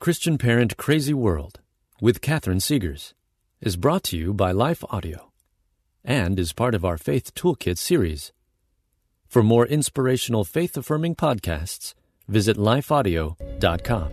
Christian Parent Crazy World with Catherine Segars is brought to you by Life Audio and is part of our Faith Toolkit series. For more inspirational faith affirming podcasts, visit lifeaudio.com.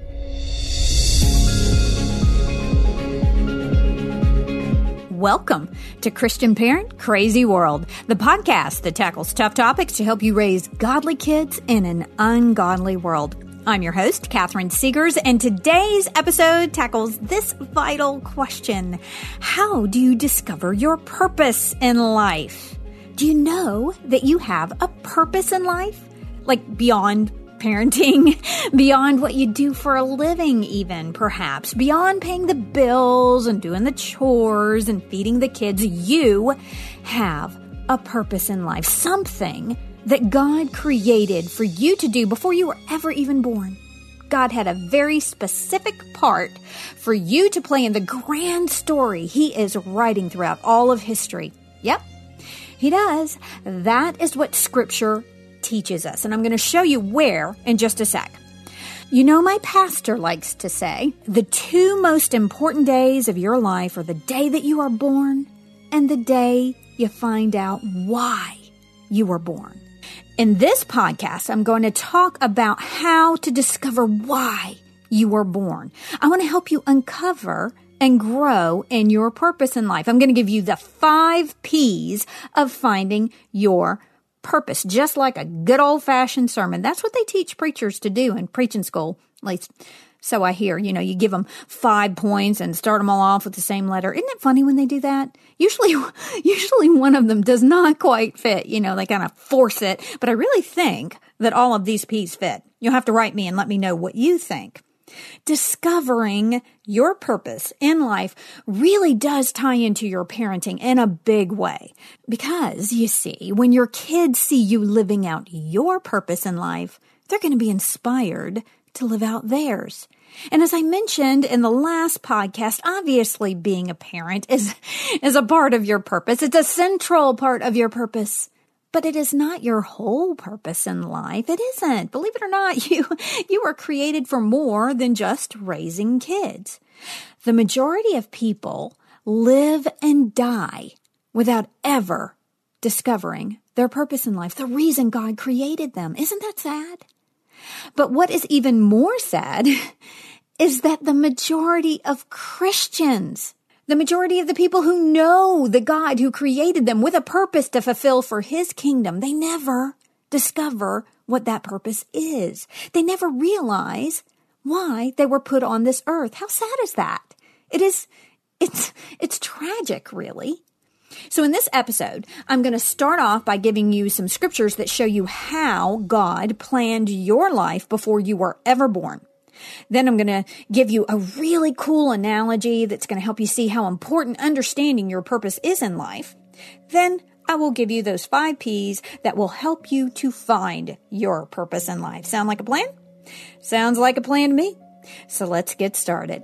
Welcome to Christian Parent Crazy World, the podcast that tackles tough topics to help you raise godly kids in an ungodly world. I'm your host, Catherine Segars, and today's episode tackles this vital question How do you discover your purpose in life? Do you know that you have a purpose in life? Like beyond parenting, beyond what you do for a living, even perhaps, beyond paying the bills and doing the chores and feeding the kids, you have a purpose in life, something that God created for you to do before you were ever even born. God had a very specific part for you to play in the grand story He is writing throughout all of history. Yep, He does. That is what Scripture teaches us. And I'm going to show you where in just a sec. You know, my pastor likes to say the two most important days of your life are the day that you are born and the day you find out why you were born. In this podcast, I'm going to talk about how to discover why you were born. I want to help you uncover and grow in your purpose in life. I'm going to give you the five P's of finding your purpose, just like a good old fashioned sermon. That's what they teach preachers to do in preaching school, at least so I hear. You know, you give them five points and start them all off with the same letter. Isn't it funny when they do that? Usually, usually one of them does not quite fit. You know, they kind of force it. But I really think that all of these P's fit. You'll have to write me and let me know what you think. Discovering your purpose in life really does tie into your parenting in a big way. Because, you see, when your kids see you living out your purpose in life, they're going to be inspired to live out theirs. And as I mentioned in the last podcast, obviously being a parent is, is a part of your purpose. It's a central part of your purpose. But it is not your whole purpose in life. It isn't. Believe it or not, you, you were created for more than just raising kids. The majority of people live and die without ever discovering their purpose in life, the reason God created them. Isn't that sad? But what is even more sad is that the majority of Christians, the majority of the people who know the God who created them with a purpose to fulfill for his kingdom, they never discover what that purpose is. They never realize why they were put on this earth. How sad is that? It is, it's, it's tragic, really. So, in this episode, I'm going to start off by giving you some scriptures that show you how God planned your life before you were ever born. Then I'm going to give you a really cool analogy that's going to help you see how important understanding your purpose is in life. Then I will give you those five P's that will help you to find your purpose in life. Sound like a plan? Sounds like a plan to me. So let's get started.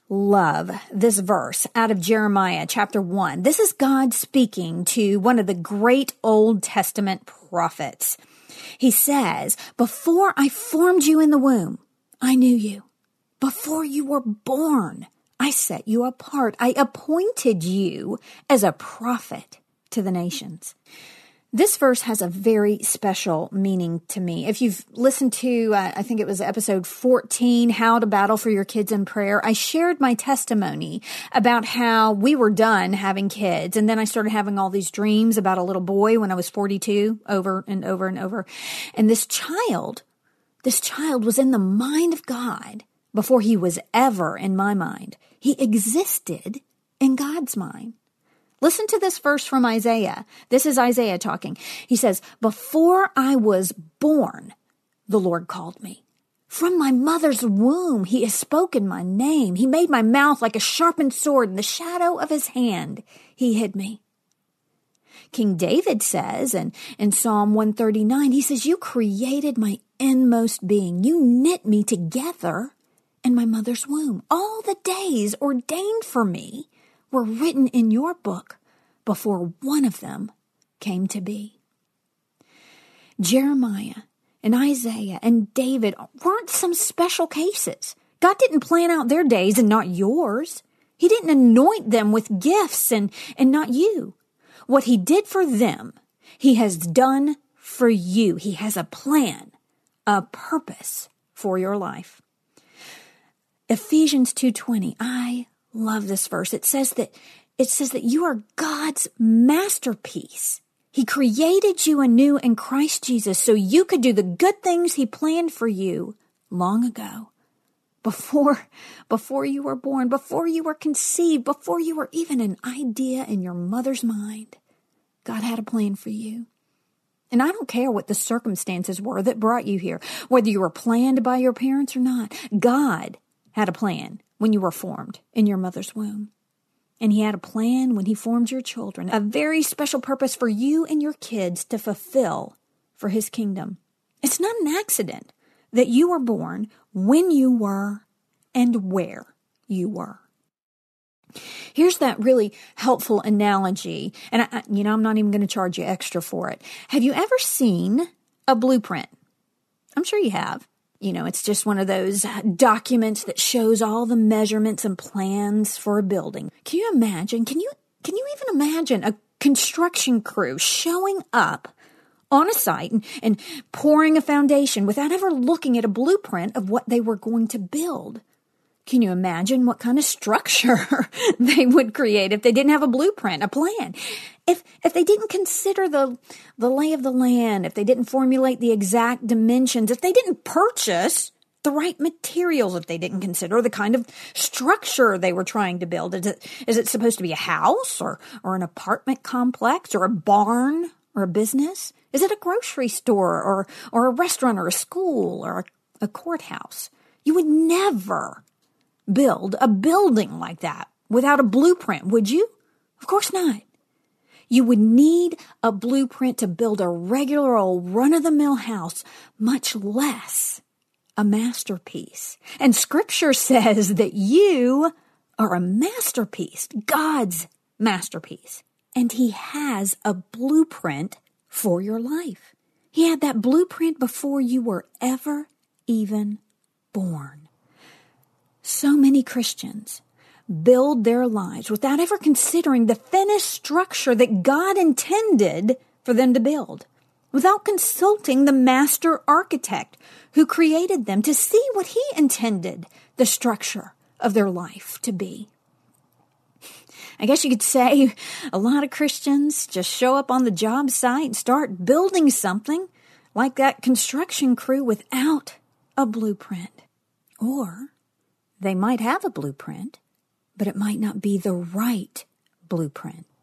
love this verse out of Jeremiah chapter 1. This is God speaking to one of the great Old Testament prophets. He says, Before I formed you in the womb, I knew you. Before you were born, I set you apart. I appointed you as a prophet to the nations. This verse has a very special meaning to me. If you've listened to, uh, I think it was episode 14, How to Battle for Your Kids in Prayer, I shared my testimony about how we were done having kids. And then I started having all these dreams about a little boy when I was 42 over and over and over. And this child, this child was in the mind of God before he was ever in my mind. He existed in God's mind. Listen to this verse from Isaiah. This is Isaiah talking. He says, Before I was born, the Lord called me. From my mother's womb, he has spoken my name. He made my mouth like a sharpened sword. In the shadow of his hand, he hid me. King David says, and in Psalm 139, he says, You created my inmost being. You knit me together in my mother's womb. All the days ordained for me were written in your book before one of them came to be. Jeremiah and Isaiah and David weren't some special cases. God didn't plan out their days and not yours. He didn't anoint them with gifts and, and not you. What he did for them, he has done for you. He has a plan, a purpose for your life. Ephesians 2:20. I love this verse. It says that it says that you are God's masterpiece. He created you anew in Christ Jesus so you could do the good things he planned for you long ago. Before, before you were born, before you were conceived, before you were even an idea in your mother's mind, God had a plan for you. And I don't care what the circumstances were that brought you here, whether you were planned by your parents or not. God had a plan when you were formed in your mother's womb. And He had a plan when He formed your children, a very special purpose for you and your kids to fulfill for His kingdom. It's not an accident that you were born when you were and where you were. Here's that really helpful analogy, and I, you know, I'm not even going to charge you extra for it. Have you ever seen a blueprint? I'm sure you have. You know, it's just one of those uh, documents that shows all the measurements and plans for a building. Can you imagine? Can you can you even imagine a construction crew showing up on a site and, and pouring a foundation without ever looking at a blueprint of what they were going to build? Can you imagine what kind of structure they would create if they didn't have a blueprint, a plan? If if they didn't consider the the lay of the land, if they didn't formulate the exact dimensions, if they didn't purchase the right materials, if they didn't consider the kind of structure they were trying to build, is it is it supposed to be a house or or an apartment complex or a barn or a business? Is it a grocery store or or a restaurant or a school or a, a courthouse? You would never build a building like that without a blueprint, would you? Of course not. You would need a blueprint to build a regular old run of the mill house, much less a masterpiece. And scripture says that you are a masterpiece, God's masterpiece. And he has a blueprint for your life. He had that blueprint before you were ever even born. So many Christians build their lives without ever considering the finished structure that God intended for them to build, without consulting the master architect who created them to see what he intended the structure of their life to be. I guess you could say a lot of Christians just show up on the job site and start building something like that construction crew without a blueprint. Or they might have a blueprint, but it might not be the right blueprint.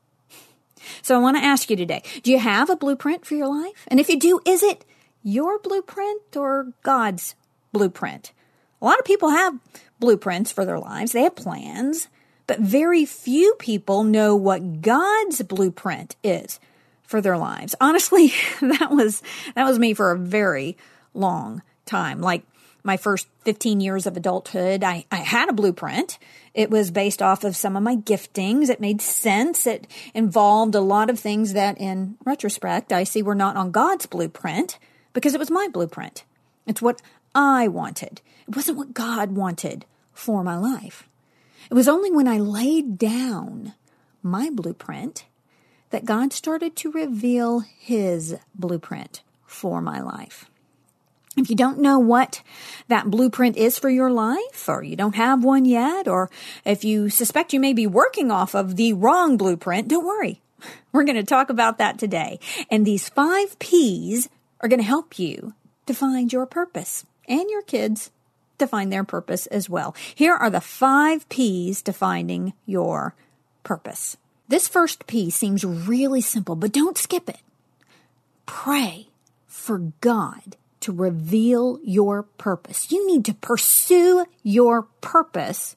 So I want to ask you today do you have a blueprint for your life? And if you do, is it your blueprint or God's blueprint? A lot of people have blueprints for their lives, they have plans, but very few people know what God's blueprint is for their lives. Honestly, that was that was me for a very long time. Like my first 15 years of adulthood, I, I had a blueprint. It was based off of some of my giftings. It made sense. It involved a lot of things that, in retrospect, I see were not on God's blueprint because it was my blueprint. It's what I wanted. It wasn't what God wanted for my life. It was only when I laid down my blueprint that God started to reveal His blueprint for my life. If you don't know what that blueprint is for your life, or you don't have one yet, or if you suspect you may be working off of the wrong blueprint, don't worry. We're going to talk about that today. And these five P's are going to help you to find your purpose and your kids to find their purpose as well. Here are the five P's to finding your purpose. This first P seems really simple, but don't skip it. Pray for God to reveal your purpose. You need to pursue your purpose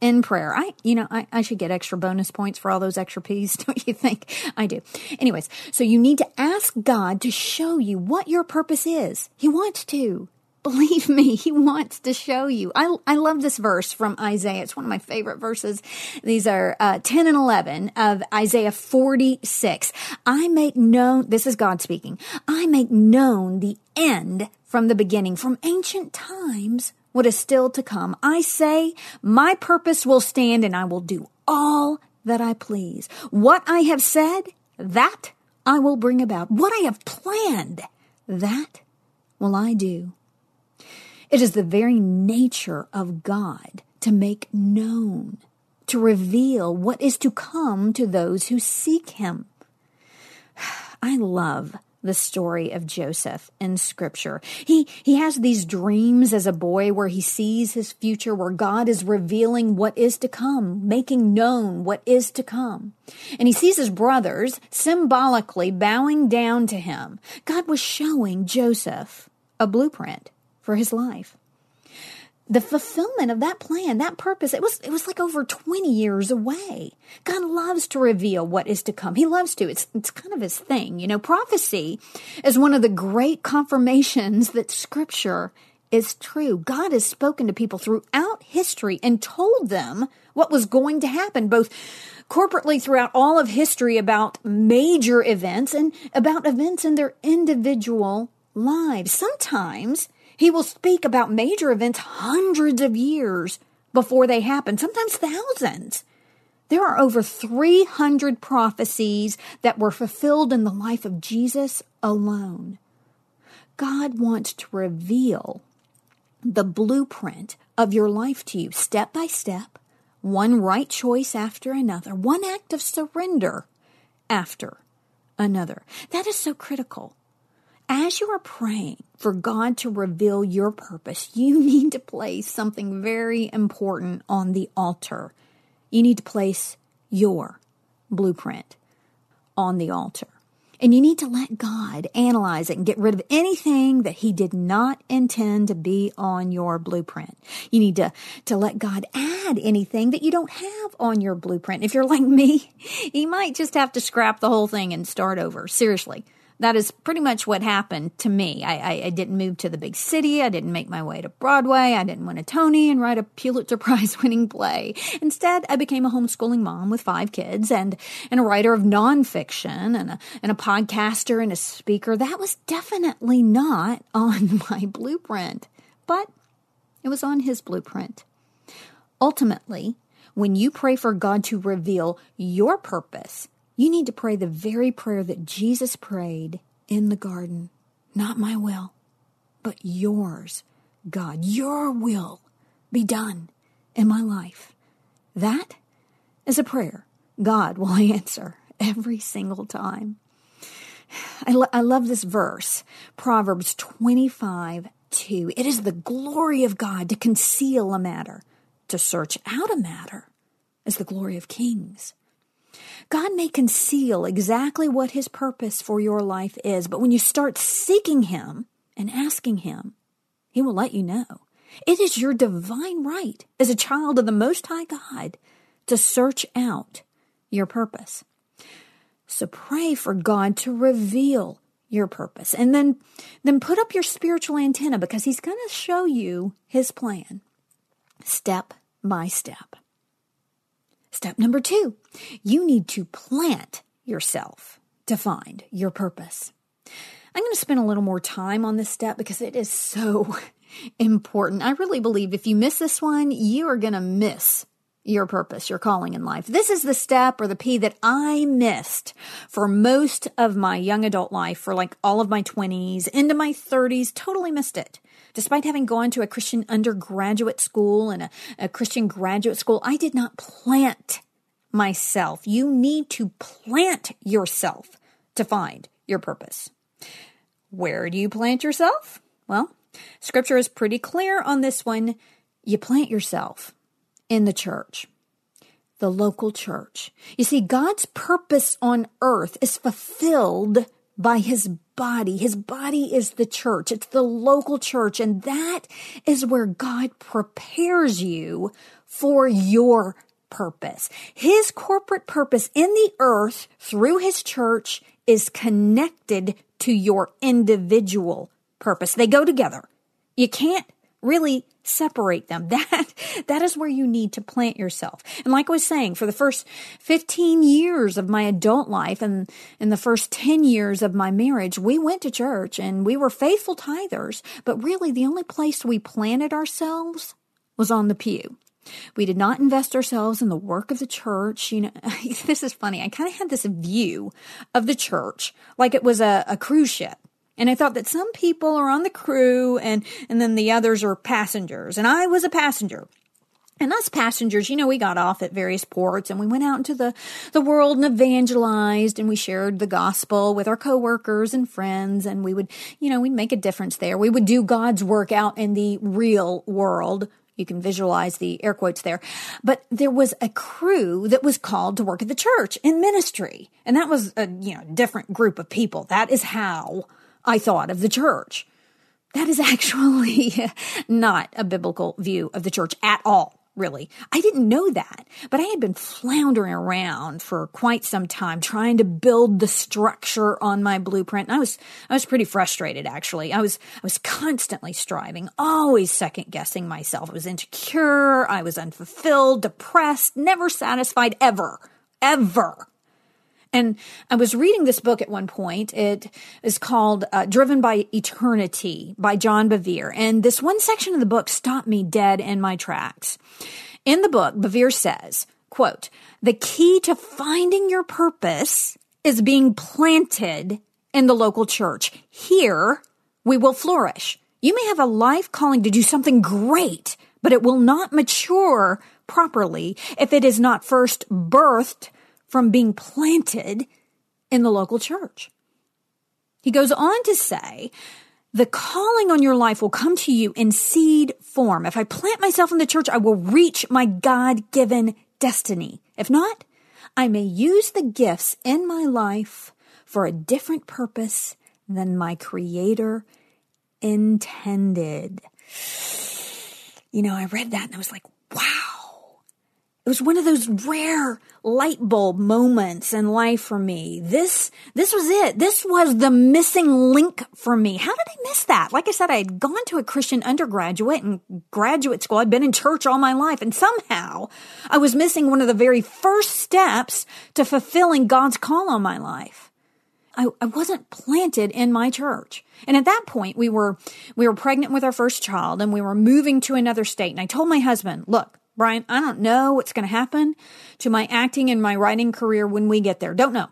in prayer. I, you know, I, I should get extra bonus points for all those extra P's, don't you think? I do. Anyways, so you need to ask God to show you what your purpose is. He wants to. Believe me, he wants to show you. I, I love this verse from Isaiah. It's one of my favorite verses. These are uh, 10 and 11 of Isaiah 46. I make known, this is God speaking, I make known the end from the beginning, from ancient times, what is still to come. I say, my purpose will stand and I will do all that I please. What I have said, that I will bring about. What I have planned, that will I do. It is the very nature of God to make known, to reveal what is to come to those who seek Him. I love the story of Joseph in scripture. He, he has these dreams as a boy where he sees his future, where God is revealing what is to come, making known what is to come. And he sees his brothers symbolically bowing down to him. God was showing Joseph a blueprint for his life. The fulfillment of that plan, that purpose, it was, it was like over 20 years away. God loves to reveal what is to come. He loves to. It's, it's kind of his thing. You know, prophecy is one of the great confirmations that scripture is true. God has spoken to people throughout history and told them what was going to happen, both corporately throughout all of history about major events and about events in their individual lives. Sometimes he will speak about major events hundreds of years before they happen, sometimes thousands. There are over 300 prophecies that were fulfilled in the life of Jesus alone. God wants to reveal the blueprint of your life to you step by step, one right choice after another, one act of surrender after another. That is so critical as you are praying for God to reveal your purpose, you need to place something very important on the altar. You need to place your blueprint on the altar. And you need to let God analyze it and get rid of anything that He did not intend to be on your blueprint. You need to, to let God add anything that you don't have on your blueprint. If you're like me, you might just have to scrap the whole thing and start over. Seriously that is pretty much what happened to me. I, I, I, didn't move to the big city. I didn't make my way to Broadway. I didn't win a Tony and write a Pulitzer Prize winning play. Instead, I became a homeschooling mom with five kids and, and a writer of nonfiction and a, and a podcaster and a speaker. That was definitely not on my blueprint, but it was on his blueprint. Ultimately, when you pray for God to reveal your purpose, you need to pray the very prayer that Jesus prayed in the garden. Not my will, but yours, God. Your will be done in my life. That is a prayer God will answer every single time. I, lo- I love this verse, Proverbs 25 2. It is the glory of God to conceal a matter, to search out a matter is the glory of kings. God may conceal exactly what his purpose for your life is, but when you start seeking him and asking him, he will let you know. It is your divine right as a child of the Most High God to search out your purpose. So pray for God to reveal your purpose and then then put up your spiritual antenna because he's going to show you his plan step by step. Step number two, you need to plant yourself to find your purpose. I'm going to spend a little more time on this step because it is so important. I really believe if you miss this one, you are going to miss your purpose, your calling in life. This is the step or the P that I missed for most of my young adult life, for like all of my 20s, into my 30s, totally missed it. Despite having gone to a Christian undergraduate school and a, a Christian graduate school, I did not plant myself. You need to plant yourself to find your purpose. Where do you plant yourself? Well, scripture is pretty clear on this one. You plant yourself in the church, the local church. You see, God's purpose on earth is fulfilled by his body. His body is the church. It's the local church. And that is where God prepares you for your purpose. His corporate purpose in the earth through his church is connected to your individual purpose. They go together. You can't really separate them. That, that is where you need to plant yourself. And like I was saying, for the first 15 years of my adult life and in the first 10 years of my marriage, we went to church and we were faithful tithers, but really the only place we planted ourselves was on the pew. We did not invest ourselves in the work of the church. You know, this is funny. I kind of had this view of the church like it was a, a cruise ship. And I thought that some people are on the crew and, and then the others are passengers. And I was a passenger. And us passengers, you know, we got off at various ports and we went out into the, the world and evangelized and we shared the gospel with our coworkers and friends and we would, you know, we'd make a difference there. We would do God's work out in the real world. You can visualize the air quotes there. But there was a crew that was called to work at the church in ministry. And that was a, you know, different group of people. That is how I thought of the church. That is actually not a biblical view of the church at all, really. I didn't know that, but I had been floundering around for quite some time trying to build the structure on my blueprint. And I was, I was pretty frustrated actually. I was, I was constantly striving, always second guessing myself. I was insecure. I was unfulfilled, depressed, never satisfied ever, ever. And I was reading this book at one point. It is called uh, Driven by Eternity by John Bevere. And this one section of the book stopped me dead in my tracks. In the book, Bevere says, quote, the key to finding your purpose is being planted in the local church. Here, we will flourish. You may have a life calling to do something great, but it will not mature properly if it is not first birthed from being planted in the local church. He goes on to say, the calling on your life will come to you in seed form. If I plant myself in the church, I will reach my God given destiny. If not, I may use the gifts in my life for a different purpose than my creator intended. You know, I read that and I was like, wow. It was one of those rare light bulb moments in life for me. This, this was it. This was the missing link for me. How did I miss that? Like I said, I had gone to a Christian undergraduate and graduate school. I'd been in church all my life and somehow I was missing one of the very first steps to fulfilling God's call on my life. I, I wasn't planted in my church. And at that point, we were, we were pregnant with our first child and we were moving to another state. And I told my husband, look, Brian, I don't know what's going to happen to my acting and my writing career when we get there. Don't know.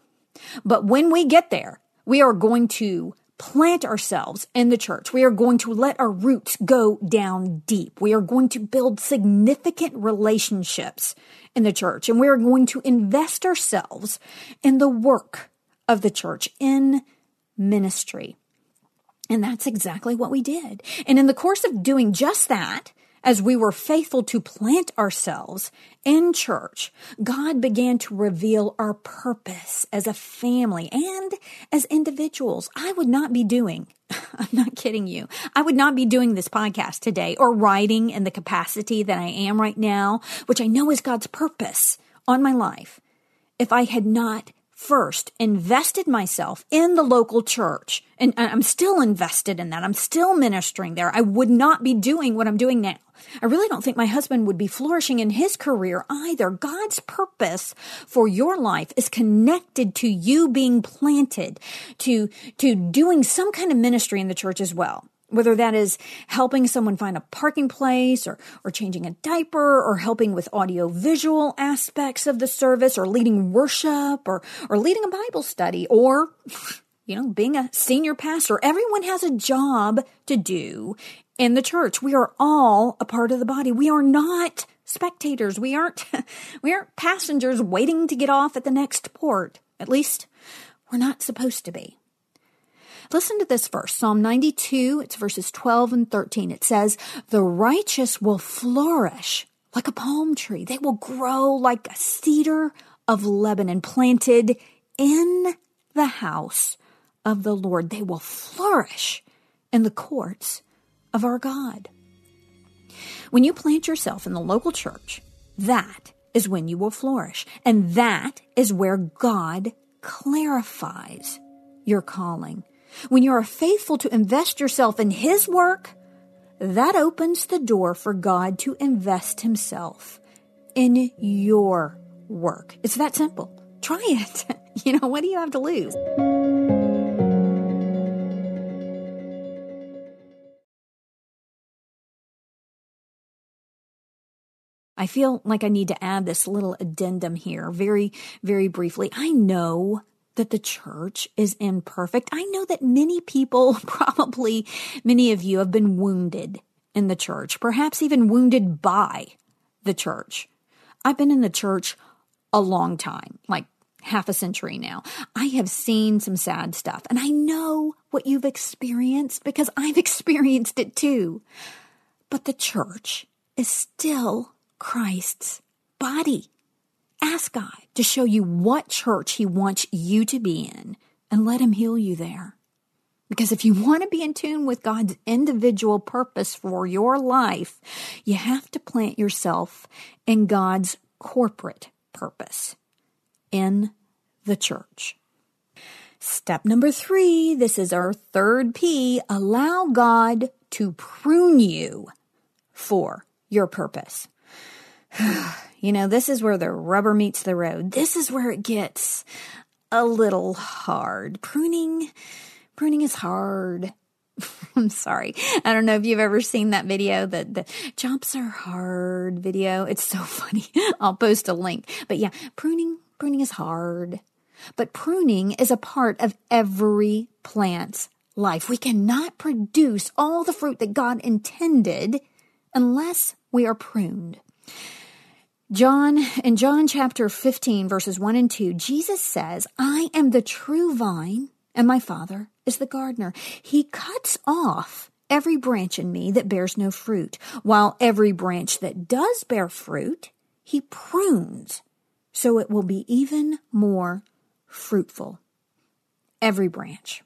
But when we get there, we are going to plant ourselves in the church. We are going to let our roots go down deep. We are going to build significant relationships in the church and we are going to invest ourselves in the work of the church in ministry. And that's exactly what we did. And in the course of doing just that, as we were faithful to plant ourselves in church, God began to reveal our purpose as a family and as individuals. I would not be doing, I'm not kidding you, I would not be doing this podcast today or writing in the capacity that I am right now, which I know is God's purpose on my life, if I had not first invested myself in the local church and I'm still invested in that. I'm still ministering there. I would not be doing what I'm doing now. I really don't think my husband would be flourishing in his career either. God's purpose for your life is connected to you being planted, to, to doing some kind of ministry in the church as well whether that is helping someone find a parking place or, or changing a diaper or helping with audio visual aspects of the service or leading worship or, or leading a Bible study or, you know, being a senior pastor. Everyone has a job to do in the church. We are all a part of the body. We are not spectators. We aren't, we aren't passengers waiting to get off at the next port. At least we're not supposed to be. Listen to this verse, Psalm 92, it's verses 12 and 13. It says, The righteous will flourish like a palm tree. They will grow like a cedar of Lebanon planted in the house of the Lord. They will flourish in the courts of our God. When you plant yourself in the local church, that is when you will flourish. And that is where God clarifies your calling. When you are faithful to invest yourself in His work, that opens the door for God to invest Himself in your work. It's that simple. Try it. You know, what do you have to lose? I feel like I need to add this little addendum here very, very briefly. I know that the church is imperfect. I know that many people, probably many of you, have been wounded in the church, perhaps even wounded by the church. I've been in the church a long time, like half a century now. I have seen some sad stuff, and I know what you've experienced because I've experienced it too. But the church is still Christ's body. Ask God to show you what church He wants you to be in and let Him heal you there. Because if you want to be in tune with God's individual purpose for your life, you have to plant yourself in God's corporate purpose in the church. Step number three this is our third P allow God to prune you for your purpose. you know, this is where the rubber meets the road. This is where it gets a little hard. Pruning, pruning is hard. I'm sorry. I don't know if you've ever seen that video, the, the jumps are hard video. It's so funny. I'll post a link. But yeah, pruning, pruning is hard. But pruning is a part of every plant's life. We cannot produce all the fruit that God intended unless we are pruned. John, in John chapter 15, verses 1 and 2, Jesus says, I am the true vine, and my Father is the gardener. He cuts off every branch in me that bears no fruit, while every branch that does bear fruit, he prunes, so it will be even more fruitful. Every branch.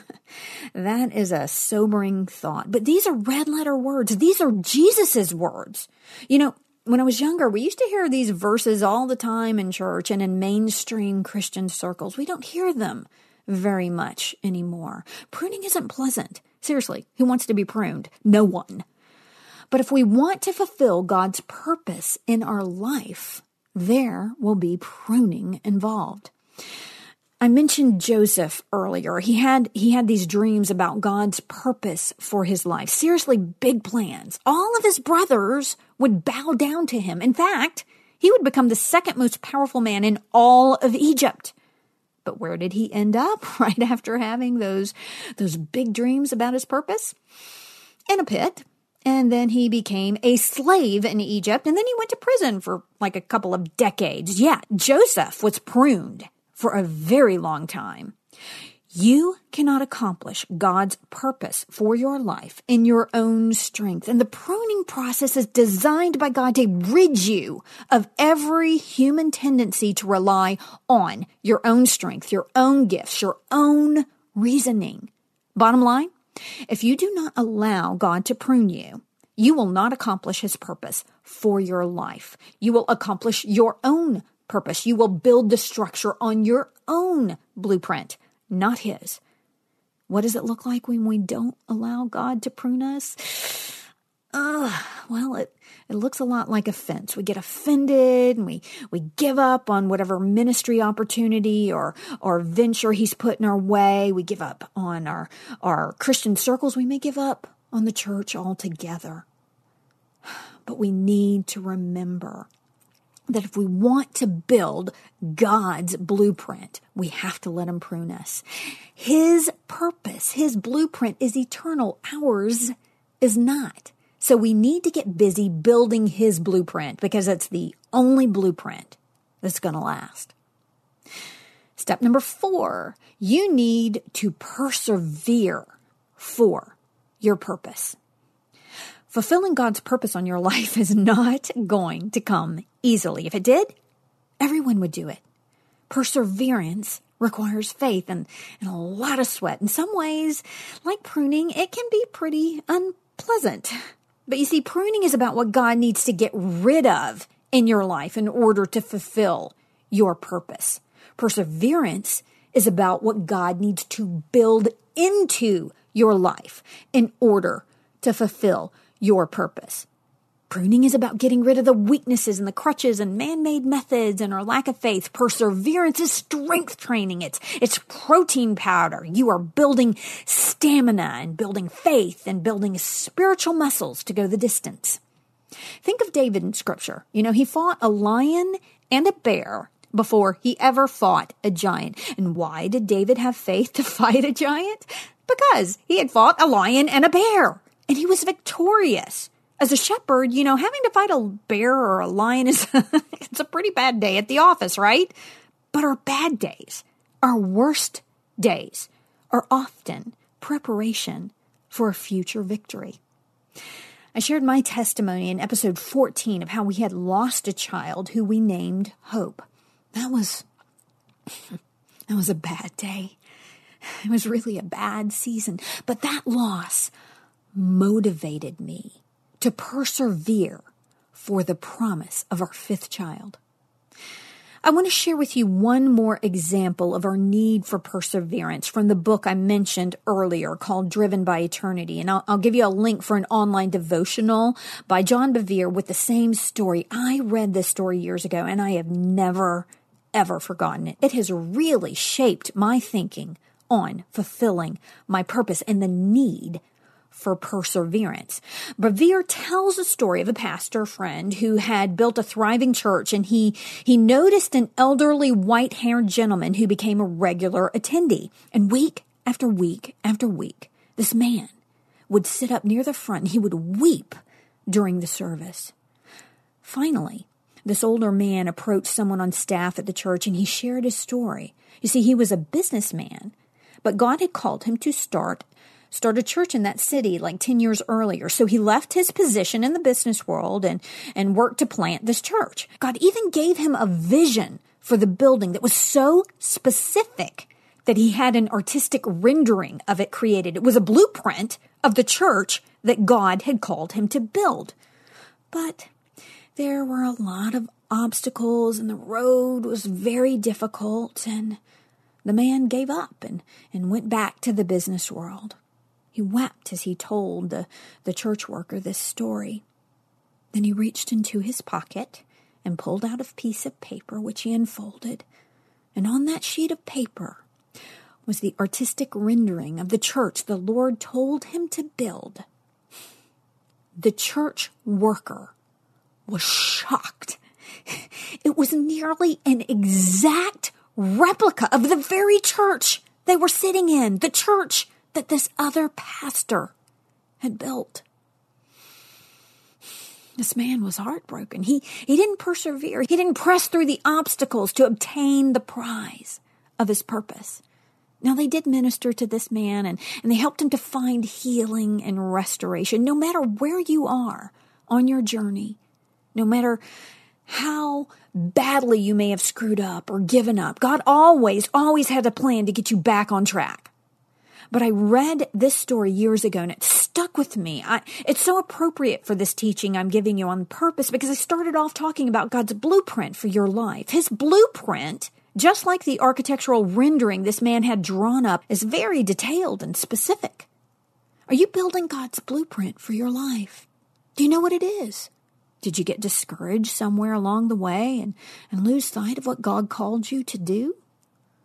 that is a sobering thought. But these are red letter words. These are Jesus's words. You know, when I was younger, we used to hear these verses all the time in church and in mainstream Christian circles. We don't hear them very much anymore. Pruning isn't pleasant. Seriously, who wants to be pruned? No one. But if we want to fulfill God's purpose in our life, there will be pruning involved. I mentioned Joseph earlier. He had he had these dreams about God's purpose for his life. Seriously big plans. All of his brothers would bow down to him. In fact, he would become the second most powerful man in all of Egypt. But where did he end up right after having those those big dreams about his purpose? In a pit. And then he became a slave in Egypt, and then he went to prison for like a couple of decades. Yeah, Joseph was pruned for a very long time. You cannot accomplish God's purpose for your life in your own strength. And the pruning process is designed by God to rid you of every human tendency to rely on your own strength, your own gifts, your own reasoning. Bottom line, if you do not allow God to prune you, you will not accomplish his purpose for your life. You will accomplish your own purpose. You will build the structure on your own blueprint, not His. What does it look like when we don't allow God to prune us? ugh, well, it, it looks a lot like offense. We get offended and we, we give up on whatever ministry opportunity or, or venture he's put in our way. We give up on our, our Christian circles. We may give up on the church altogether. But we need to remember that if we want to build God's blueprint, we have to let Him prune us. His purpose, His blueprint is eternal. Ours is not. So we need to get busy building His blueprint because it's the only blueprint that's going to last. Step number four, you need to persevere for your purpose. Fulfilling God's purpose on your life is not going to come easily. If it did, everyone would do it. Perseverance requires faith and, and a lot of sweat. In some ways, like pruning, it can be pretty unpleasant. But you see, pruning is about what God needs to get rid of in your life in order to fulfill your purpose. Perseverance is about what God needs to build into your life in order to fulfill your purpose. Pruning is about getting rid of the weaknesses and the crutches and man-made methods and our lack of faith. Perseverance is strength training. It's, it's protein powder. You are building stamina and building faith and building spiritual muscles to go the distance. Think of David in scripture. You know, he fought a lion and a bear before he ever fought a giant. And why did David have faith to fight a giant? Because he had fought a lion and a bear and he was victorious. As a shepherd, you know, having to fight a bear or a lion is it's a pretty bad day at the office, right? But our bad days, our worst days, are often preparation for a future victory. I shared my testimony in episode 14 of how we had lost a child who we named Hope. That was that was a bad day. It was really a bad season, but that loss motivated me to persevere for the promise of our fifth child. I want to share with you one more example of our need for perseverance from the book I mentioned earlier called Driven by Eternity. And I'll, I'll, give you a link for an online devotional by John Bevere with the same story. I read this story years ago and I have never, ever forgotten it. It has really shaped my thinking on fulfilling my purpose and the need for perseverance. Bevere tells a story of a pastor friend who had built a thriving church and he, he noticed an elderly white haired gentleman who became a regular attendee. And week after week after week, this man would sit up near the front and he would weep during the service. Finally, this older man approached someone on staff at the church and he shared his story. You see, he was a businessman, but God had called him to start start a church in that city like 10 years earlier. So he left his position in the business world and, and worked to plant this church. God even gave him a vision for the building that was so specific that he had an artistic rendering of it created. It was a blueprint of the church that God had called him to build. But there were a lot of obstacles and the road was very difficult and the man gave up and, and went back to the business world. He wept as he told the, the church worker this story. Then he reached into his pocket and pulled out a piece of paper which he unfolded. And on that sheet of paper was the artistic rendering of the church the Lord told him to build. The church worker was shocked. It was nearly an exact replica of the very church they were sitting in, the church that this other pastor had built. This man was heartbroken. He, he didn't persevere. He didn't press through the obstacles to obtain the prize of his purpose. Now, they did minister to this man and, and they helped him to find healing and restoration. No matter where you are on your journey, no matter how badly you may have screwed up or given up, God always, always had a plan to get you back on track. But I read this story years ago and it stuck with me. I, it's so appropriate for this teaching I'm giving you on purpose because I started off talking about God's blueprint for your life. His blueprint, just like the architectural rendering this man had drawn up, is very detailed and specific. Are you building God's blueprint for your life? Do you know what it is? Did you get discouraged somewhere along the way and, and lose sight of what God called you to do?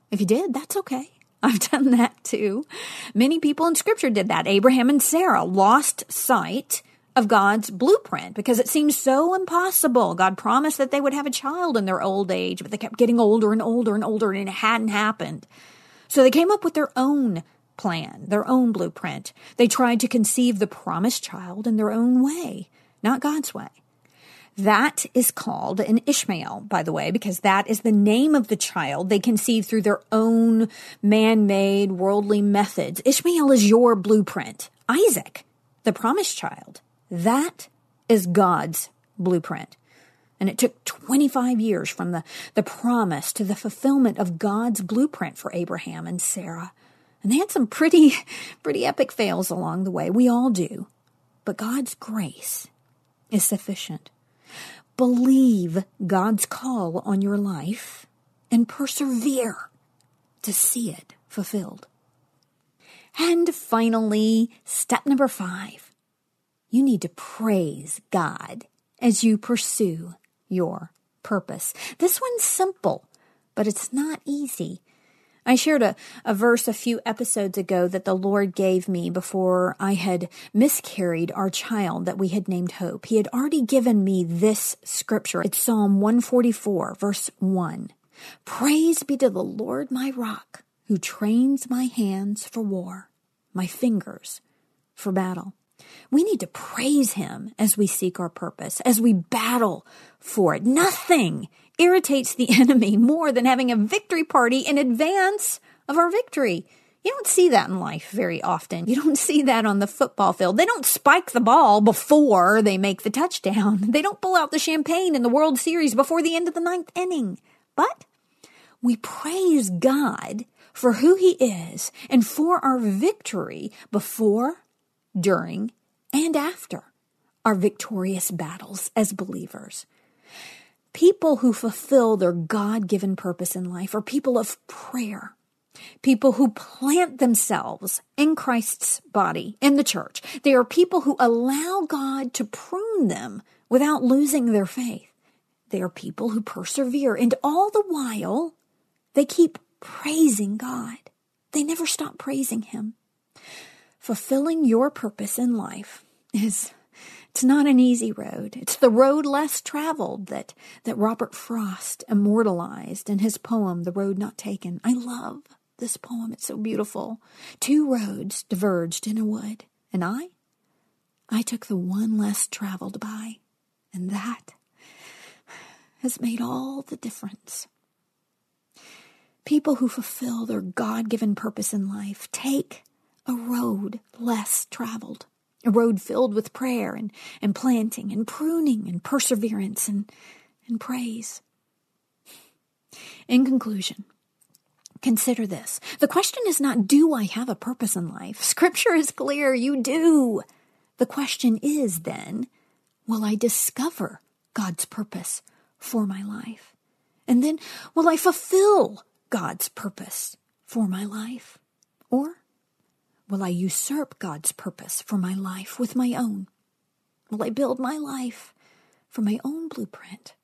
If you did, that's okay. I've done that too. Many people in scripture did that. Abraham and Sarah lost sight of God's blueprint because it seemed so impossible. God promised that they would have a child in their old age, but they kept getting older and older and older and it hadn't happened. So they came up with their own plan, their own blueprint. They tried to conceive the promised child in their own way, not God's way. That is called an Ishmael, by the way, because that is the name of the child they conceive through their own man made worldly methods. Ishmael is your blueprint. Isaac, the promised child, that is God's blueprint. And it took 25 years from the, the promise to the fulfillment of God's blueprint for Abraham and Sarah. And they had some pretty, pretty epic fails along the way. We all do. But God's grace is sufficient. Believe God's call on your life and persevere to see it fulfilled. And finally, step number five you need to praise God as you pursue your purpose. This one's simple, but it's not easy. I shared a, a verse a few episodes ago that the Lord gave me before I had miscarried our child that we had named Hope. He had already given me this scripture. It's Psalm 144, verse 1. Praise be to the Lord my rock, who trains my hands for war, my fingers for battle. We need to praise him as we seek our purpose, as we battle for it. Nothing irritates the enemy more than having a victory party in advance of our victory. You don't see that in life very often. You don't see that on the football field. They don't spike the ball before they make the touchdown. They don't pull out the champagne in the World Series before the end of the ninth inning. But we praise God for who He is and for our victory before, during, and after our victorious battles as believers. People who fulfill their God given purpose in life are people of prayer. People who plant themselves in Christ's body, in the church. They are people who allow God to prune them without losing their faith. They are people who persevere, and all the while, they keep praising God. They never stop praising Him. Fulfilling your purpose in life is it's not an easy road. It's the road less traveled that, that Robert Frost immortalized in his poem, The Road Not Taken. I love this poem. It's so beautiful. Two roads diverged in a wood, and I, I took the one less traveled by, and that has made all the difference. People who fulfill their God given purpose in life take a road less traveled a road filled with prayer and, and planting and pruning and perseverance and, and praise. In conclusion, consider this. The question is not, do I have a purpose in life? Scripture is clear, you do. The question is then, will I discover God's purpose for my life? And then, will I fulfill God's purpose for my life? Or Will I usurp God's purpose for my life with my own? Will I build my life from my own blueprint?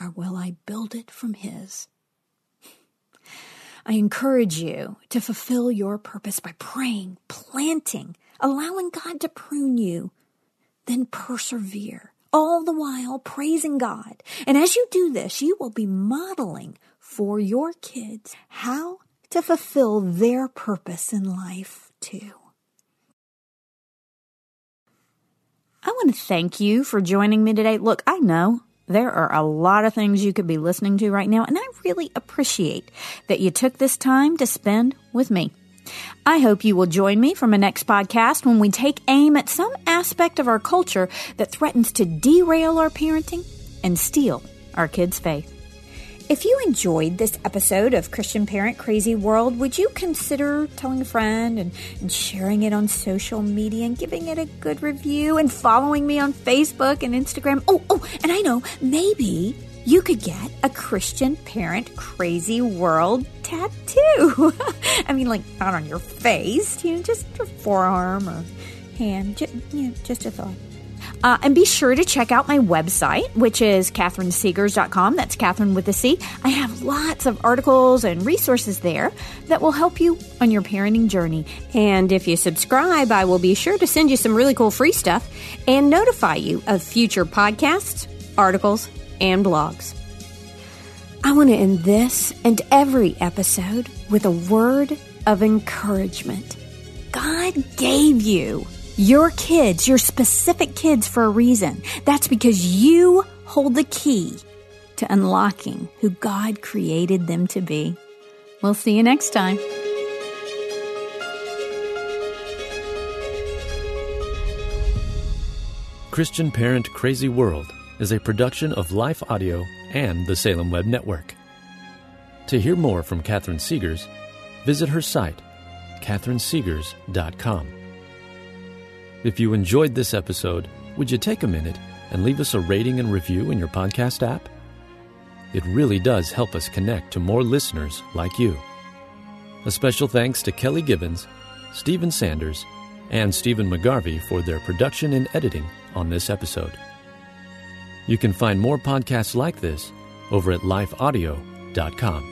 Or will I build it from His? I encourage you to fulfill your purpose by praying, planting, allowing God to prune you, then persevere, all the while praising God. And as you do this, you will be modeling for your kids how to fulfill their purpose in life, too. I want to thank you for joining me today. Look, I know there are a lot of things you could be listening to right now, and I really appreciate that you took this time to spend with me. I hope you will join me for my next podcast when we take aim at some aspect of our culture that threatens to derail our parenting and steal our kids' faith. If you enjoyed this episode of Christian Parent Crazy World, would you consider telling a friend and, and, sharing it on social media and giving it a good review and following me on Facebook and Instagram? Oh, oh, and I know maybe you could get a Christian Parent Crazy World tattoo. I mean, like not on your face, you know, just your forearm or hand, just, you know, just a thought. Uh, and be sure to check out my website, which is catherinesegars.com. That's Catherine with a C. I have lots of articles and resources there that will help you on your parenting journey. And if you subscribe, I will be sure to send you some really cool free stuff and notify you of future podcasts, articles, and blogs. I want to end this and every episode with a word of encouragement. God gave you your kids, your specific kids, for a reason. That's because you hold the key to unlocking who God created them to be. We'll see you next time. Christian Parent Crazy World is a production of Life Audio and the Salem Web Network. To hear more from Catherine Segars, visit her site, catherinesegars.com. If you enjoyed this episode, would you take a minute and leave us a rating and review in your podcast app? It really does help us connect to more listeners like you. A special thanks to Kelly Gibbons, Stephen Sanders, and Stephen McGarvey for their production and editing on this episode. You can find more podcasts like this over at lifeaudio.com.